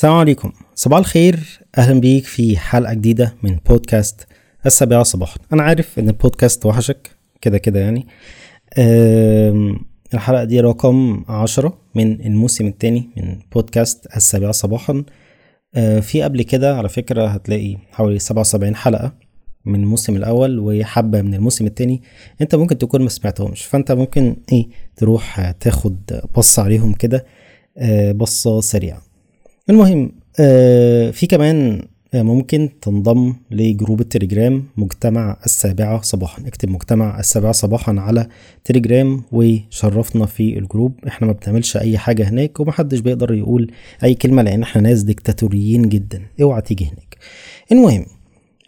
السلام عليكم. صباح الخير. أهلا بيك في حلقة جديدة من بودكاست السابعة صباحا أنا عارف إن البودكاست وحشك كده كده يعني. الحلقة دي رقم عشرة من الموسم الثاني من بودكاست السابعة صباحا. أه، في قبل كده على فكرة هتلاقي حوالي 77 حلقة من الموسم الأول وحبة من الموسم الثاني أنت ممكن تكون ما سمعتهمش. فأنت ممكن إيه تروح تاخد بصة عليهم كده آه، بصة سريعة. المهم آه، في كمان آه، ممكن تنضم ل group التليجرام مجتمع السابعة صباحا. اكتب مجتمع السابعة صباحا على تليجرام وشرفنا في ال group. إحنا ما بنعملش أي حاجة هناك ومحدش بيقدر يقول أي كلمة لأن إحنا ناس ديكتاتوريين جدا. اوعى تيجي هناك. المهم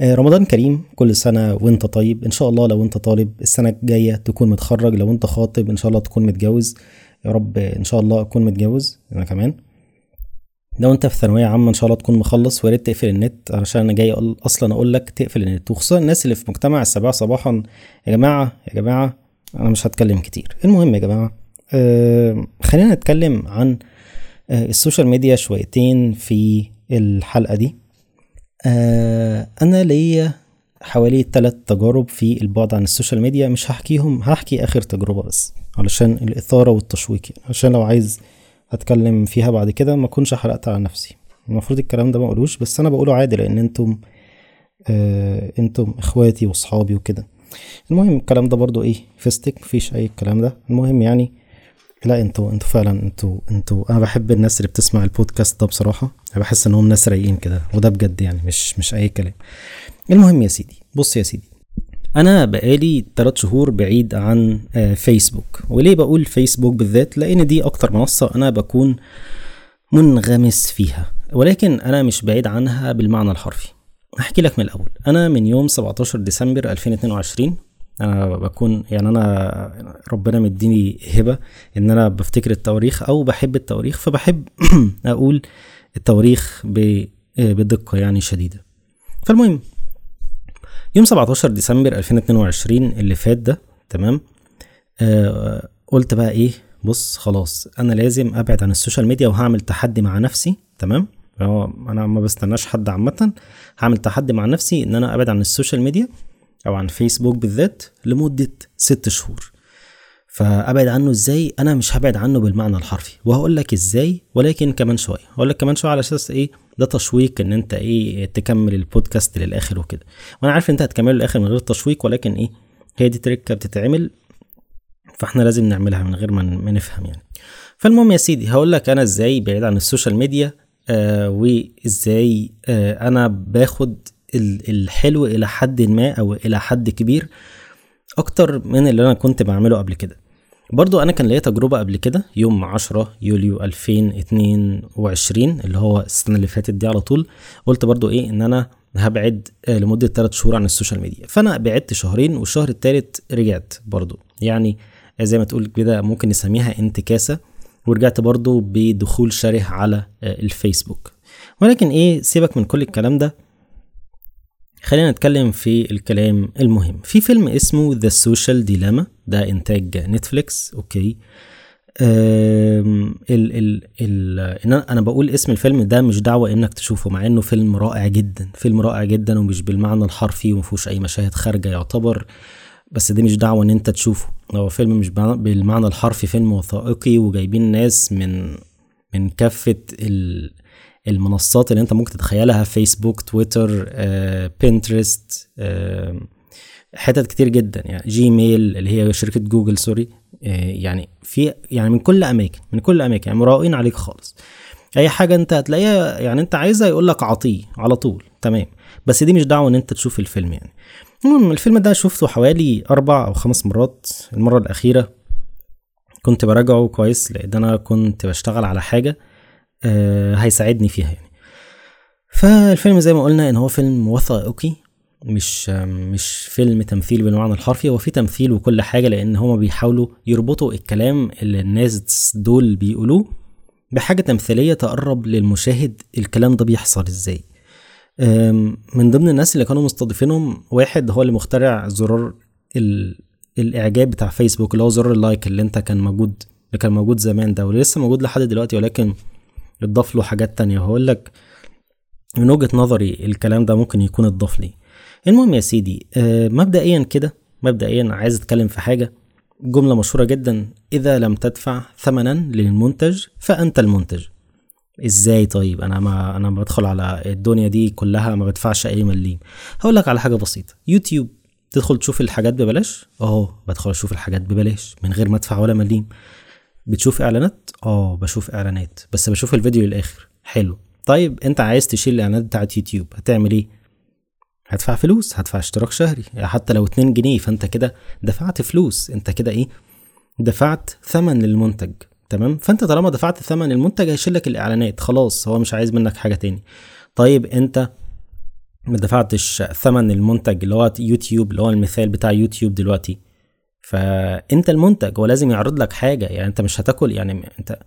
آه، رمضان كريم كل سنة وانت طيب. إن شاء الله لو انت طالب السنة الجاية تكون متخرج. لو انت خاطب إن شاء الله تكون متجوز. يا رب إن شاء الله أكون متجوز. أنا كمان. لو انت في ثانوية عامة إن شاء الله تكون مخلص ويا ريت تقفل النت علشان أنا جاي أقول أصلا أقول لك تقفل النت. وخصوصا الناس اللي في مجتمع السابعه صباحا يا جماعة يا جماعة أنا مش هتكلم كتير. المهم يا جماعة آه خلينا نتكلم عن آه ال social media شويتين في الحلقة دي. آه أنا ليا حوالي ثلاث تجارب في البعد عن ال social media مش هحكيهم هحكي آخر تجربة بس علشان الإثارة والتشويق يعني. عشان لو عايز اتكلم فيها بعد كده ما أكونش حرقت على نفسي. المفروض الكلام ده ما أقولوش بس أنا بقوله عادي لأن أنتم آه أنتم إخواتي وأصحابي وكده. المهم الكلام ده برضو إيه فيستك مفيش أي الكلام ده. المهم يعني لا أنتوا أنتوا فعلا أنتوا أنتوا أنا بحب الناس اللي بتسمع البودكاست ده بصراحة. أنا بحس انهم ناس رايقين كده وده بجد يعني مش مش أي كلام. المهم يا سيدي بص يا سيدي أنا بقالي 3 شهور بعيد عن آه، فيسبوك. وليه بقول فيسبوك بالذات؟ لأن دي أكتر منصة أنا بكون منغمس فيها. ولكن أنا مش بعيد عنها بالمعنى الحرفي. احكي لك من الأول. أنا من يوم 17 ديسمبر 2022 أنا بكون يعني أنا ربنا مديني هبة إن أنا بفتكر التواريخ أو بحب التواريخ فبحب أقول التواريخ ب- بدقة يعني شديدة. فالمهم يوم 17 ديسمبر 2022 اللي فات ده تمام؟ آه قلت بقى إيه بص خلاص أنا لازم أبعد عن ال social media وهعمل تحدي مع نفسي تمام؟ هو أنا ما بستناش حد عامة هعمل تحدي مع نفسي إن أنا أبعد عن ال social media أو عن فيسبوك بالذات لمدة ست شهور. فأبعد عنه إزاي؟ أنا مش هبعد عنه بالمعنى الحرفي. وهقول لك إزاي ولكن كمان شوية. هقول لك كمان شوية على أساس إيه؟ ده تشويق إن أنت إيه تكمل البودكاست للآخر وكده. وأنا عارف أنت هتكمله للآخر من غير تشويق ولكن إيه؟ هي دي trick بتتعمل فإحنا لازم نعملها من غير ما نفهم يعني. فالمهم يا سيدي هقول لك أنا إزاي بعيد عن ال social media آه وإزاي آه أنا باخد ال- الحلو إلى حد ما أو إلى حد كبير أكتر من اللي أنا كنت بعمله قبل كده. برضو أنا كان ليا تجربة قبل كده يوم 10 يوليو 2022 اللي هو السنة اللي فاتت دي على طول قلت برضو إيه إن أنا هبعد آه، لمدة 3 شهور عن ال social media. فأنا بعدت شهرين والشهر الثالث رجعت برضو. يعني زي ما تقول كده ممكن نسميها انتكاسة ورجعت برضو بدخول شره على آه، الفيسبوك. ولكن إيه سيبك من كل الكلام ده. خلينا نتكلم في الكلام المهم. في فيلم اسمه The Social Dilemma ده إنتاج نتفليكس okay. ال ال ال أنا بقول اسم الفيلم ده مش دعوة إنك تشوفه مع إنه فيلم رائع جدا. فيلم رائع جدا ومش بالمعنى الحرفي ومفيهوش أي مشاهد خارجة يعتبر بس دي مش دعوة إن أنت تشوفه. هو فيلم مش بالمعنى الحرفي فيلم وثائقي وجايبين ناس من من كافة ال المنصات اللي انت ممكن تتخيلها فيسبوك تويتر بنترست حتت كتير جدا. يعني جيميل اللي هي شركة جوجل sorry. آه، يعني في يعني من كل أماكن من كل أماكن يعني مراقبين عليك خالص. أي حاجة انت هتلاقيها يعني انت عايزها يقول لك عطيه على طول تمام. بس دي مش دعوة إن انت تشوف الفيلم يعني. المهم الفيلم ده شفته حوالي أربع أو خمس مرات. المرة الأخيرة كنت براجعه كويس لأن أنا كنت بشتغل على حاجة. هيساعدني فيها يعني. فالفيلم زي ما قلنا إن هو فيلم وثائقي مش مش فيلم تمثيل بالمعنى الحرفي هو في تمثيل وكل حاجة لأن هما بيحاولوا يربطوا الكلام اللي الناس دول بيقولوه بحاجة تمثيلية تقرب للمشاهد الكلام ده بيحصل إزاي. من ضمن الناس اللي كانوا مستضيفينهم واحد هو اللي مخترع زرار ال... الإعجاب بتاع فيسبوك اللي هو زرار اللايك اللي أنت كان موجود اللي كان موجود زمان ده ولسه موجود لحد دلوقتي ولكن اتضاف له حاجات تانية. هقول لك من وجهة نظري الكلام ده ممكن يكون اتضاف لي. المهم يا سيدي آه، مبدئيا كده مبدئيا عايز أتكلم في حاجة جملة مشهورة جدا. إذا لم تدفع ثمنا للمنتج فأنت المنتج. إزاي طيب؟ أنا ما أنا بدخل على الدنيا دي كلها ما بدفعش أي مليم. هقول لك على حاجة بسيطة. يوتيوب تدخل تشوف الحاجات ببلاش؟ أهو بدخل أشوف الحاجات ببلاش من غير ما أدفع ولا مليم. بتشوف إعلانات؟ آه بشوف إعلانات بس بشوف الفيديو للآخر. حلو. طيب أنت عايز تشيل الإعلانات بتاعت يوتيوب هتعمل إيه؟ هدفع فلوس هدفع اشتراك شهري. حتى لو 2 جنيه فأنت كده دفعت فلوس. أنت كده إيه؟ دفعت ثمن للمنتج تمام؟ فأنت طالما دفعت ثمن المنتج هيشيل لك الإعلانات. خلاص هو مش عايز منك حاجة تاني. طيب أنت ما دفعتش ثمن المنتج اللي هو يوتيوب اللي هو المثال بتاع يوتيوب دلوقتي. فأنت المنتج هو لازم يعرض لك حاجة يعني أنت مش هتاكل يعني أنت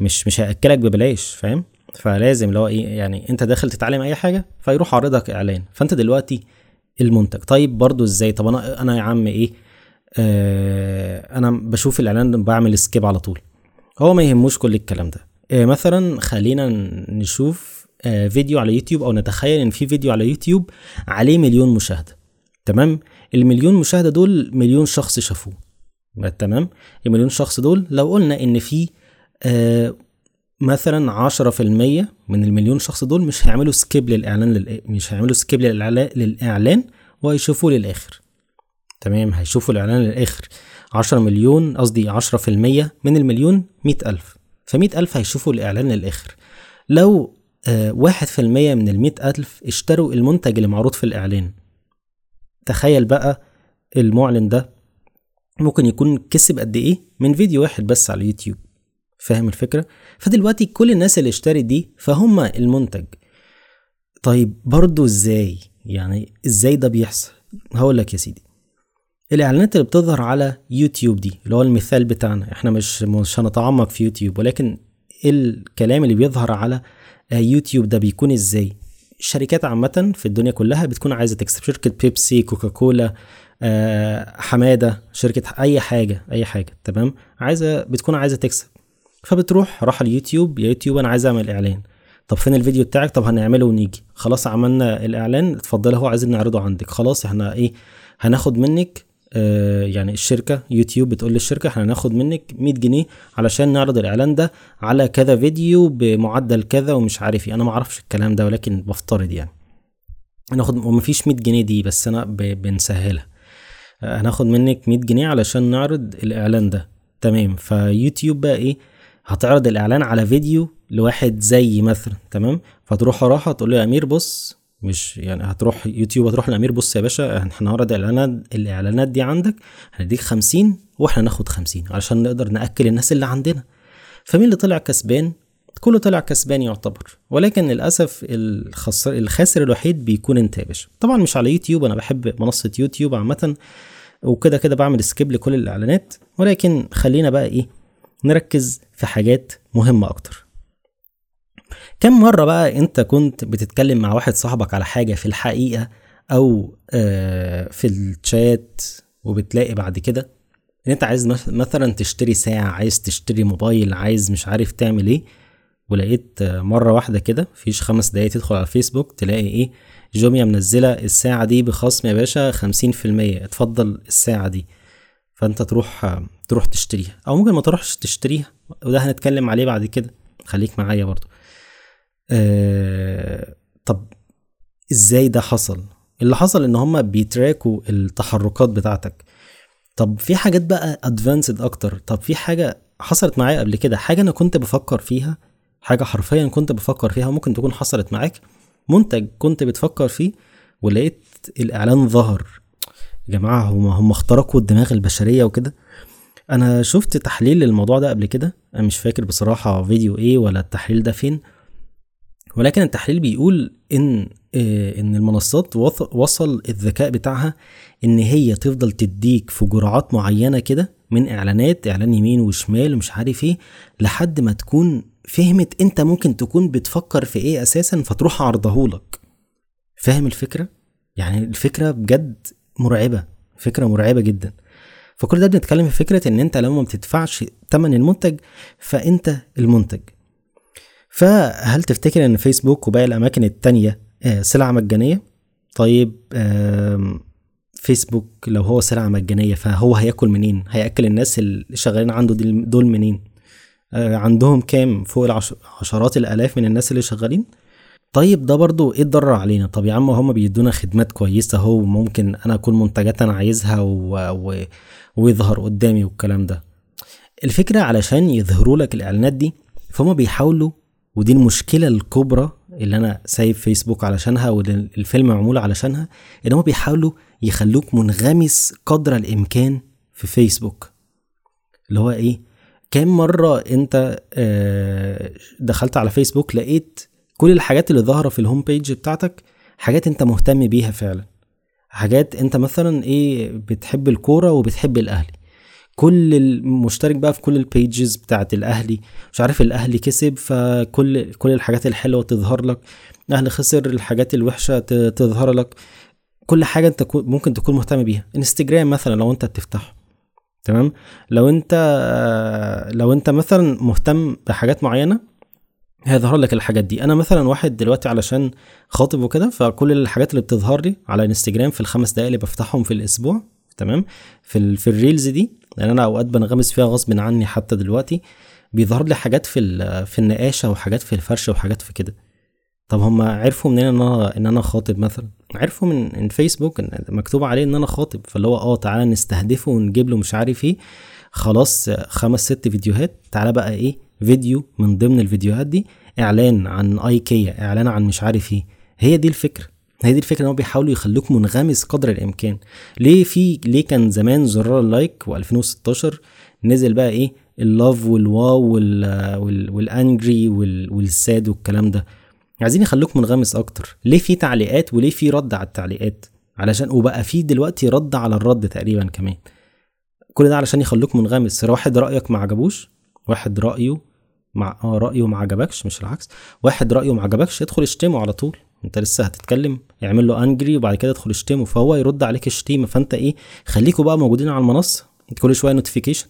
مش مش هيأكلك ببلاش فاهم؟ فلازم اللي هو إيه يعني أنت داخل تتعلم أي حاجة فيروح عارضك إعلان. فأنت دلوقتي المنتج. طيب برضو إزاي؟ طب أنا أنا يا عم إيه آه أنا بشوف الإعلان بعمل skip على طول. هو ما يهموش كل الكلام ده. آه مثلا خلينا نشوف آه فيديو على يوتيوب أو نتخيل إن في فيديو على يوتيوب عليه مليون مشاهدة. تمام؟ المليون مشاهدة دول مليون شخص شافوه. تمام؟ المليون شخص دول لو قلنا إن في آه مثلا عشرة في المية من المليون شخص دول مش هيعملوا skip للإعلان لل... مش هيعملوا skip للإعلان, وهيشوفوه للآخر. تمام؟ هيشوفوا الإعلان للآخر. عشرة مليون قصدي عشرة في المية من المليون مئة ألف. فمئة ألف هيشوفوا الإعلان للآخر. لو آه واحد في المية من المئة ألف اشتروا المنتج اللي معروض في الإعلان تخيل بقى المعلن ده ممكن يكون كسب قد إيه من فيديو واحد بس على اليوتيوب فاهم الفكرة؟ فدلوقتي كل الناس اللي اشترت دي فهم المنتج. طيب برضو إزاي؟ يعني إزاي ده بيحصل؟ هقول لك يا سيدي. الإعلانات اللي بتظهر على يوتيوب دي اللي هو المثال بتاعنا إحنا مش مش هنتعمق في يوتيوب ولكن الكلام اللي بيظهر على يوتيوب ده بيكون إزاي؟ الشركات عامة في الدنيا كلها بتكون عايزة تكسب. شركة بيبسي كوكاكولا حمادة شركة أي حاجة أي حاجة تمام؟ عايزة بتكون عايزة تكسب. فبتروح راح اليوتيوب يا يوتيوب أنا عايز أعمل إعلان. طب فين الفيديو بتاعك؟ طب هنعمله ونيجي. خلاص عملنا الإعلان اتفضل هو عايزين نعرضه عندك. خلاص إحنا إيه هناخد منك آه يعني الشركة يوتيوب بتقول للشركة إحنا هناخد منك 100 جنيه علشان نعرض الإعلان ده على كذا فيديو بمعدل كذا ومش عارف إيه. أنا ما أعرفش الكلام ده ولكن بفترض يعني. هناخد ومفيش 100 جنيه دي بس أنا بنسهلها. هناخد منك 100 جنيه علشان نعرض الإعلان ده. تمام. فيوتيوب بقى إيه؟ هتعرض الإعلان على فيديو لواحد زي مثلا. تمام. فتروح وراها تقول له يا أمير بص مش يعني هتروح يوتيوب هتروح لأمير بص يا باشا إحنا هنعرض الاعلانات الإعلانات دي عندك هنديك 50 وإحنا ناخد 50 علشان نقدر نأكل الناس اللي عندنا. فمين اللي طلع كسبان؟ كله طلع كسبان يعتبر ولكن للأسف الخسر الخاسر الوحيد بيكون أنت يا باشا. طبعا مش على يوتيوب أنا بحب منصة يوتيوب عامة وكده كده بعمل skip لكل الإعلانات ولكن خلينا بقى إيه نركز في حاجات مهمة أكتر. كم مرة بقى أنت كنت بتتكلم مع واحد صاحبك على حاجة في الحقيقة أو في الشات وبتلاقي بعد كده؟ إن انت عايز مثلا تشتري ساعة عايز تشتري موبايل عايز مش عارف تعمل إيه ولقيت مرة واحدة كده فيش خمس دقايق تدخل على الفيسبوك تلاقي إيه جوميا منزلة الساعة دي بخصم يا باشا خمسين في المية اتفضل الساعة دي. فانت تروح تروح تشتريها أو ممكن ما تروحش تشتريها وده هنتكلم عليه بعد كده خليك معايا برضو. آه طب إزاي ده حصل؟ اللي حصل إن هما بيتراكوا التحركات بتاعتك. طب في حاجات بقى ادفانسد أكتر. طب في حاجة حصلت معايا قبل كده؟ حاجة أنا كنت بفكر فيها حاجة حرفيا كنت بفكر فيها ممكن تكون حصلت معاك منتج كنت بتفكر فيه ولقيت الإعلان ظهر. يا جماعة هم هم اخترقوا الدماغ البشرية وكده. أنا شفت تحليل للموضوع ده قبل كده. أنا مش فاكر بصراحة فيديو إيه ولا التحليل ده فين. ولكن التحليل بيقول إن إن المنصات وصل الذكاء بتاعها إن هي تفضل تديك في جرعات معينة كده من إعلانات إعلان يمين وشمال ومش عارف إيه لحد ما تكون فهمت أنت ممكن تكون بتفكر في إيه أساسا فتروح عرضهولك فاهم الفكرة؟ يعني الفكرة بجد مرعبة فكرة مرعبة جدا. فكل ده بنتكلم في فكرة إن أنت لما ما بتدفعش ثمن المنتج فأنت المنتج. فهل تفتكر إن فيسبوك وباقي الأماكن التانية آه، سلعة مجانية؟ طيب فيسبوك لو هو سلعة مجانية فهو هياكل منين؟ هيأكل الناس اللي شغالين عنده دول منين؟ آه، عندهم كام؟ فوق العشرات الآلاف من الناس اللي شغالين؟ طيب ده برضو إيه الضرر علينا؟ طب يا عم هم بيدونا خدمات كويسة أهو ممكن أنا أكون منتجات أنا عايزها و... و... ويظهر قدامي والكلام ده. الفكرة علشان يظهروا لك الإعلانات دي فهم بيحاولوا ودي المشكلة الكبرى اللي أنا سايب فيسبوك علشانها والفيلم معمول علشانها إن هم بيحاولوا يخلوك منغمس قدر الإمكان في فيسبوك. اللي هو إيه؟ كام مرة أنت آه، دخلت على فيسبوك لقيت كل الحاجات اللي ظاهرة في ال home page بتاعتك حاجات أنت مهتم بيها فعلا. حاجات أنت مثلا إيه بتحب الكورة وبتحب الأهلي. كل المشترك بقى في كل ال pages بتاعت الأهلي. مش عارف الأهلي كسب فكل كل الحاجات الحلوة تظهر لك. الأهلي خسر الحاجات الوحشة تظهر لك. كل حاجة انت ممكن تكون مهتم بيها. انستجرام مثلا لو انت بتفتحه تمام؟ لو انت لو انت مثلا مهتم بحاجات معينة هيظهر لك الحاجات دي. أنا مثلا واحد دلوقتي علشان خاطب وكده فكل الحاجات اللي بتظهر لي على انستجرام في الخمس دقايق اللي بفتحهم في الأسبوع تمام؟ في في ال reels دي لأن أنا أوقات بنغمس فيها غصب عني حتى دلوقتي بيظهر لي حاجات في في النقاشة وحاجات في الفرش وحاجات في كده. طب هم عرفوا منين إن أنا إن أنا خاطب مثلا؟ عرفوا من من فيسبوك إن مكتوب عليه إن أنا خاطب فاللي هو آه تعالى نستهدفه ونجيب له مش عارف إيه. خلاص خمس ست فيديوهات تعالى بقى إيه فيديو من ضمن الفيديوهات دي إعلان عن ايكيا إعلان عن مش عارف إيه. هي دي الفكرة. هي دي الفكرة إن هم بيحاولوا يخلوك منغمس قدر الإمكان. ليه في ليه كان زمان زرار ال like و2016 نزل بقى إيه؟ اللاف والواو والأنجري والساد والكلام ده. عايزين يخلوك منغمس أكتر. ليه في تعليقات وليه في رد على التعليقات؟ علشان وبقى في دلوقتي رد على الرد تقريبا كمان. كل ده علشان يخلوك منغمس. واحد رأيك ما عجبوش واحد رأيه مع آه رأيه ما عجبكش مش العكس واحد رأيه ما عجبكش ادخل اشتمه على طول. انت لسه هتتكلم اعمل له angry وبعد كده ادخل اشتمه فهو يرد عليك الشتيمه فانت إيه خليكوا بقى موجودين على المنصة كل شوية notification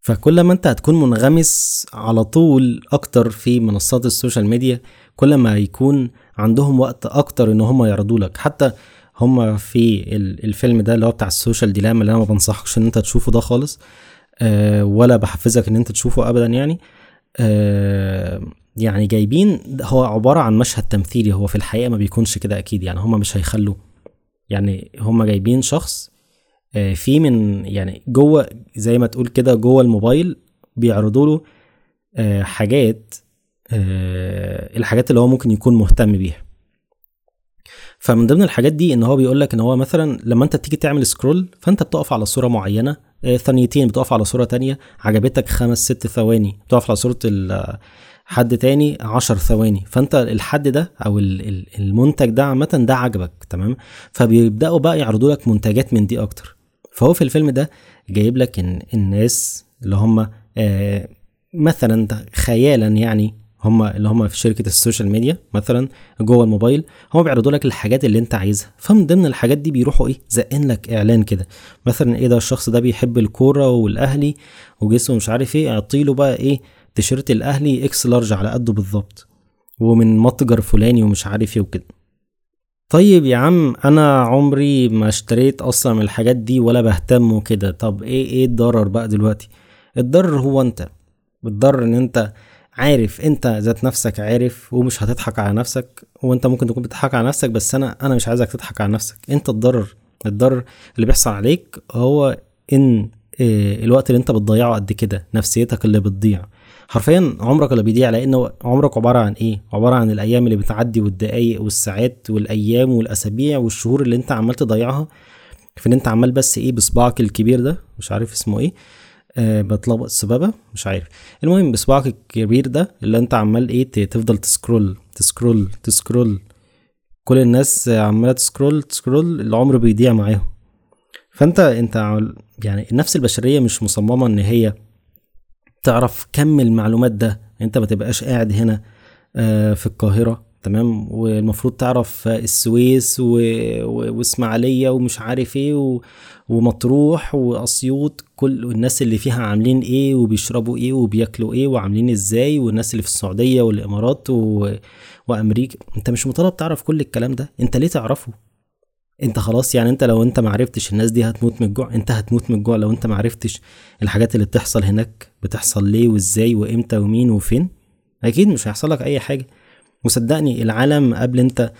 فكل ما انت هتكون منغمس على طول أكتر في منصات ال social media كل ما يكون عندهم وقت أكتر ان هم يعرضوا لك. حتى هم في الفيلم ده اللي هو بتاع السوشيال ديلاما اللي أنا ما بنصحكش ان انت تشوفه ده خالص أه ولا بحفزك ان انت تشوفه ابدا يعني أه يعني جايبين هو عبارة عن مشهد تمثيلي هو في الحقيقة ما بيكونش كده أكيد يعني هما مش هيخلوا يعني هما جايبين شخص آه، في من يعني جوه زي ما تقول كده جوه الموبايل بيعرضوا له آه، حاجات آه، الحاجات اللي هو ممكن يكون مهتم بيها. فمن ضمن الحاجات دي إن هو بيقول لك إن هو مثلا لما أنت تيجي تعمل سكرول فأنت بتقف على صورة معينة ثانيتين بتقف على صورة تانية عجبتك خمس ست ثواني بتقف على صورة حد تاني عشر ثواني. فانت الحد ده أو المنتج ده عامة ده عجبك تمام؟ فبيبدأوا بقى يعرضوا لك منتجات من دي أكتر. فهو في الفيلم ده جايب لك إن الناس اللي هم آه مثلا خيالا يعني هم اللي هم في شركة ال social media مثلا جوه الموبايل هم بيعرضوا لك الحاجات اللي انت عايزها. فمن ضمن الحاجات دي بيروحوا إيه؟ زقين لك إعلان كده. مثلا إيه ده الشخص ده بيحب الكورة والأهلي وجسمه مش عارف إيه أعطيله بقى إيه تيشيرت الأهلي إكس لارج على قده بالظبط ومن متجر فلاني ومش عارف إيه وكده. طيب يا عم أنا عمري ما اشتريت أصلا من الحاجات دي ولا بهتم وكده. طب إيه إيه الضرر بقى دلوقتي؟ الضرر هو أنت. الضرر إن أنت عارف أنت ذات نفسك عارف ومش هتضحك على نفسك وأنت ممكن تكون بتضحك على نفسك بس أنا أنا مش عايزك تضحك على نفسك. أنت الضرر الضرر اللي بيحصل عليك هو إن إيه الوقت اللي أنت بتضيعه قد كده نفسيتك اللي بتضيع. حرفيا عمرك اللي بيضيع لأن عمرك عبارة عن إيه؟ عبارة عن الأيام اللي بتعدي والدقايق والساعات والأيام والأسابيع والشهور اللي أنت عمال تضيعها في إن أنت عمال بس إيه؟ بصباعك الكبير ده مش عارف اسمه إيه أه بتلخبط السبابه مش عارف. المهم بصباعك الكبير ده اللي أنت عمال إيه؟ تفضل تسكرول تسكرول تسكرول. كل الناس عمالة تسكرول تسكرول العمر بيضيع معاهم. فأنت أنت يعني النفس البشرية مش مصممة إن هي تعرف كم المعلومات ده؟ انت ما تبقاش قاعد هنا آه، في القاهرة تمام؟ والمفروض تعرف السويس و... و... واسماعيلية ومش عارف إيه و... ومطروح وأسيوط كل الناس اللي فيها عاملين إيه وبيشربوا إيه وبياكلوا إيه وعاملين إزاي والناس اللي في السعودية والإمارات و... وأمريكا. انت مش مطالب تعرف كل الكلام ده؟ انت ليه تعرفه؟ انت خلاص يعني انت لو انت معرفتش الناس دي هتموت من الجوع انت هتموت من الجوع لو انت معرفتش الحاجات اللي بتحصل هناك بتحصل ليه وازاي وامتى ومين وفين؟ أكيد مش هيحصل لك أي حاجة. وصدقني العالم قبل انت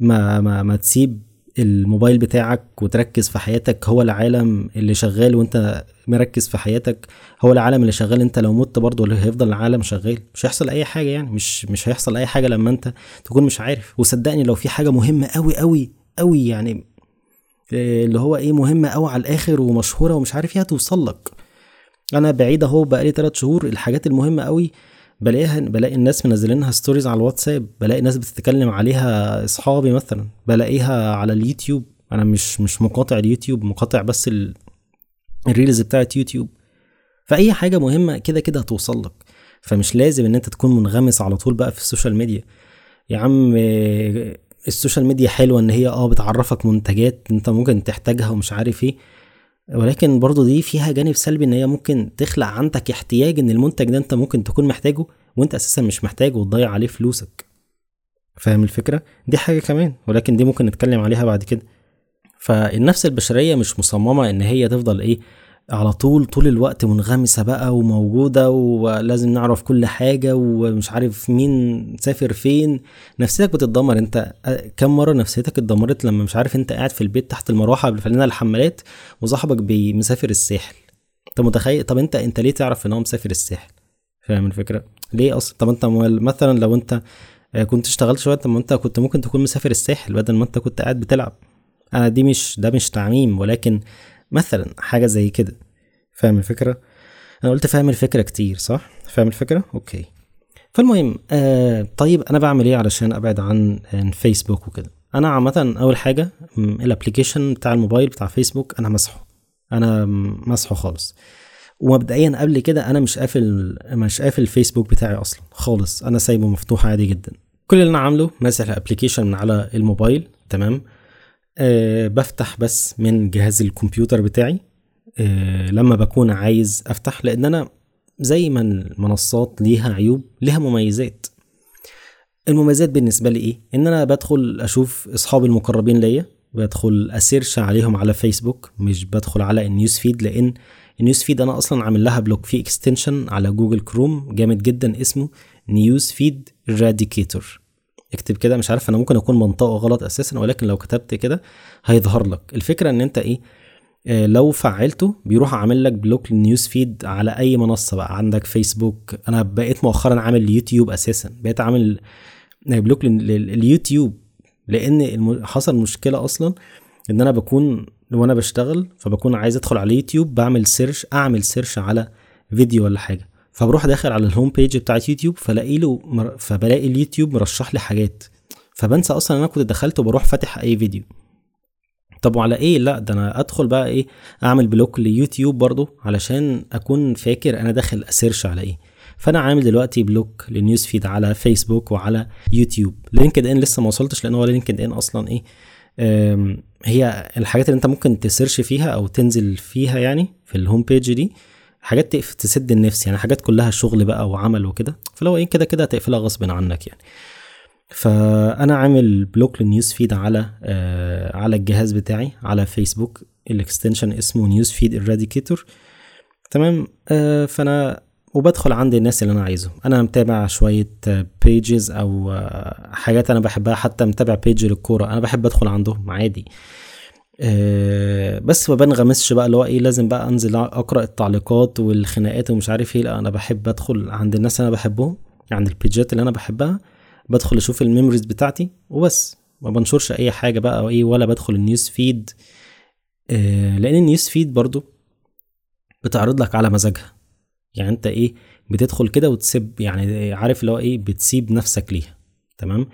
ما ما, ما تسيب الموبايل بتاعك وتركز في حياتك هو العالم اللي شغال وانت مركز في حياتك هو العالم اللي شغال انت لو مت برضه اللي هيفضل العالم شغال. مش هيحصل أي حاجة يعني مش مش هيحصل أي حاجة لما انت تكون مش عارف. وصدقني لو في حاجة مهمة قوي قوي قوي يعني اللي هو إيه مهمة قوي على الآخر ومشهورة ومش عارف إيه هتوصل لك. أنا بعيد أهو بقالي 3 شهور الحاجات المهمة قوي بلاقيها بلاقي الناس منزلينها stories على الواتساب بلاقي ناس بتتكلم عليها أصحابي مثلا بلاقيها على اليوتيوب. أنا مش مش مقاطع اليوتيوب مقاطع بس ال... ال reels بتاعت يوتيوب. فأي حاجة مهمة كده كده هتوصل لك. فمش لازم إن أنت تكون منغمس على طول بقى في ال social media. يا عم ال social media حلوة إن هي آه بتعرفك منتجات أنت ممكن تحتاجها ومش عارف إيه ولكن برضو دي فيها جانب سلبي إن هي ممكن تخلق عندك احتياج إن المنتج ده أنت ممكن تكون محتاجه وأنت أساسا مش محتاجه وتضيع عليه فلوسك. فاهم الفكرة؟ دي حاجة كمان ولكن دي ممكن نتكلم عليها بعد كده. فالنفس البشرية مش مصممة إن هي تفضل إيه على طول طول الوقت منغمسة بقى وموجودة ولازم نعرف كل حاجة ومش عارف مين سافر فين. نفسيتك بتتدمر. انت كم مرة نفسيتك اتدمرت لما مش عارف انت قاعد في البيت تحت المروحة بالفنانة الحمالات وصاحبك مسافر الساحل؟ انت متخيل؟ طب انت انت ليه تعرف ان هو مسافر الساحل؟ فاهم الفكرة؟ ليه أصلا طب انت مثلا لو انت كنت اشتغلت شوية طب ما انت كنت ممكن تكون مسافر الساحل بدل ما انت كنت قاعد بتلعب. أنا دي مش ده مش تعميم ولكن مثلا حاجة زي كده. فاهم الفكرة؟ أنا قلت فاهم الفكرة كتير صح؟ فاهم الفكرة؟ أوكي. فالمهم آه طيب أنا بعمل إيه علشان أبعد عن فيسبوك وكده؟ أنا عامة أول حاجة ال application بتاع الموبايل بتاع فيسبوك أنا مسحه. أنا مسحه خالص. ومبدئيا قبل كده أنا مش قافل مش قافل الفيسبوك بتاعي أصلا خالص. أنا سايبه مفتوح عادي جدا. كل اللي أنا عامله ماسح ال application من على الموبايل تمام؟ أه بفتح بس من جهاز الكمبيوتر بتاعي أه لما بكون عايز أفتح لأن أنا زي ما المنصات ليها عيوب ليها مميزات. المميزات بالنسبة لي إيه؟ إن أنا بدخل أشوف اصحابي المقربين ليا بدخل أ search عليهم على فيسبوك مش بدخل على ال news feed لأن ال news feed أنا أصلا عامل لها block في extension على جوجل كروم جامد جدا اسمه News Feed Eradicator. اكتب كده مش عارف أنا ممكن أكون منطقه غلط أساسا ولكن لو كتبت كده هيظهر لك. الفكرة إن أنت إيه؟ آه لو فعلته بيروح عامل لك block لل news feed على أي منصة بقى. عندك فيسبوك. أنا بقيت مؤخرا عامل يوتيوب أساسا. بقيت عامل block لليوتيوب لأن حصل مشكلة أصلا إن أنا بكون وأنا بشتغل فبكون عايز أدخل على اليوتيوب بعمل search أعمل search على فيديو ولا حاجة. فبروح داخل على ال home page بتاعت يوتيوب فلاقي له مر... فبلاقي اليوتيوب مرشح لي حاجات. فبنسى أصلا إن أنا كنت دخلت وبروح فاتح أي فيديو. طب وعلى إيه؟ لا ده أنا أدخل بقى إيه؟ أعمل block ليوتيوب برضو علشان أكون فاكر أنا داخل ا search على إيه. فأنا عامل دلوقتي block لل news feed على فيسبوك وعلى يوتيوب. لينكد ان لسه ما وصلتش لأن هو لينكد ان أصلا إيه؟ هي الحاجات اللي أنت ممكن ت search فيها أو تنزل فيها يعني في ال home page دي حاجات تسد النفس يعني حاجات كلها شغل بقى وعمل وكده. فلو إيه كده كده هتقفلها غصب عنك يعني. فأنا عامل block لل news feed على آه على الجهاز بتاعي على فيسبوك. ال extension اسمه News Feed Eradicator. تمام؟ آه فانا وبدخل عند الناس اللي أنا عايزهم. أنا متابع شوية pages أو آه حاجات أنا بحبها حتى متابع page للكورة. أنا بحب أدخل عندهم عادي. أه بس ما بنغمسش بقى اللي هو إيه لازم بقى أنزل أقرأ التعليقات والخناقات ومش عارف إيه لا أنا بحب أدخل عند الناس اللي أنا بحبهم عند ال page ات اللي أنا بحبها بدخل أشوف ال memories بتاعتي وبس. ما بنشرش أي حاجة بقى أو إيه ولا بدخل ال news feed. أه لأن ال news feed برضو بتعرض لك على مزاجها. يعني أنت إيه بتدخل كده وتسيب يعني عارف اللي هو إيه بتسيب نفسك ليها. تمام؟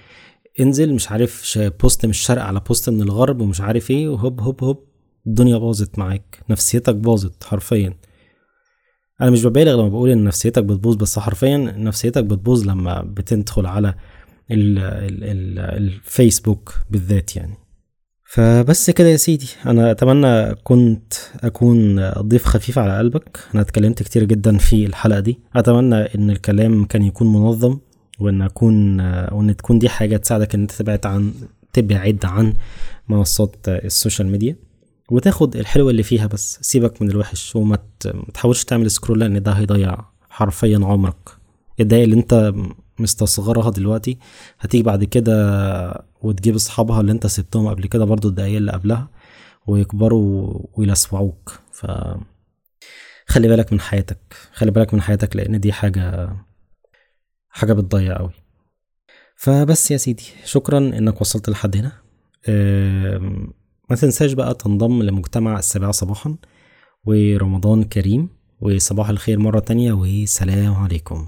انزل مش عارف post من الشرق على post من الغرب ومش عارف إيه وهوب هوب هوب الدنيا باظت معاك نفسيتك باظت حرفيا. أنا مش ببالغ لما بقول إن نفسيتك بتبوظ بس حرفيا نفسيتك بتبوظ لما بتدخل على ال ال ال الفيسبوك بالذات يعني. فبس كده يا سيدي أنا أتمنى كنت أكون ضيف خفيف على قلبك. أنا اتكلمت كتير جدا في الحلقة دي. أتمنى إن الكلام كان يكون منظم. وإن أكون وإن تكون دي حاجة تساعدك إن أنت تبعد عن تبعد عن منصات ال social media وتاخد الحلو اللي فيها بس. سيبك من الوحش وما تحاولش تعمل scroll لأن ده هيضيع حرفيا عمرك. الدقايق اللي أنت مستصغرها دلوقتي هتيجي بعد كده وتجيب أصحابها اللي أنت سبتهم قبل كده برضو الدقايق اللي قبلها ويكبروا ويلسوعوك. ف خلي بالك من حياتك. خلي بالك من حياتك لأن دي حاجة حاجة بتضيع قوي. فبس يا سيدي شكرا إنك وصلت لحد هنا. ما تنساش بقى تنضم لمجتمع السابعة صباحا ورمضان كريم وصباح الخير مرة تانية وسلام عليكم.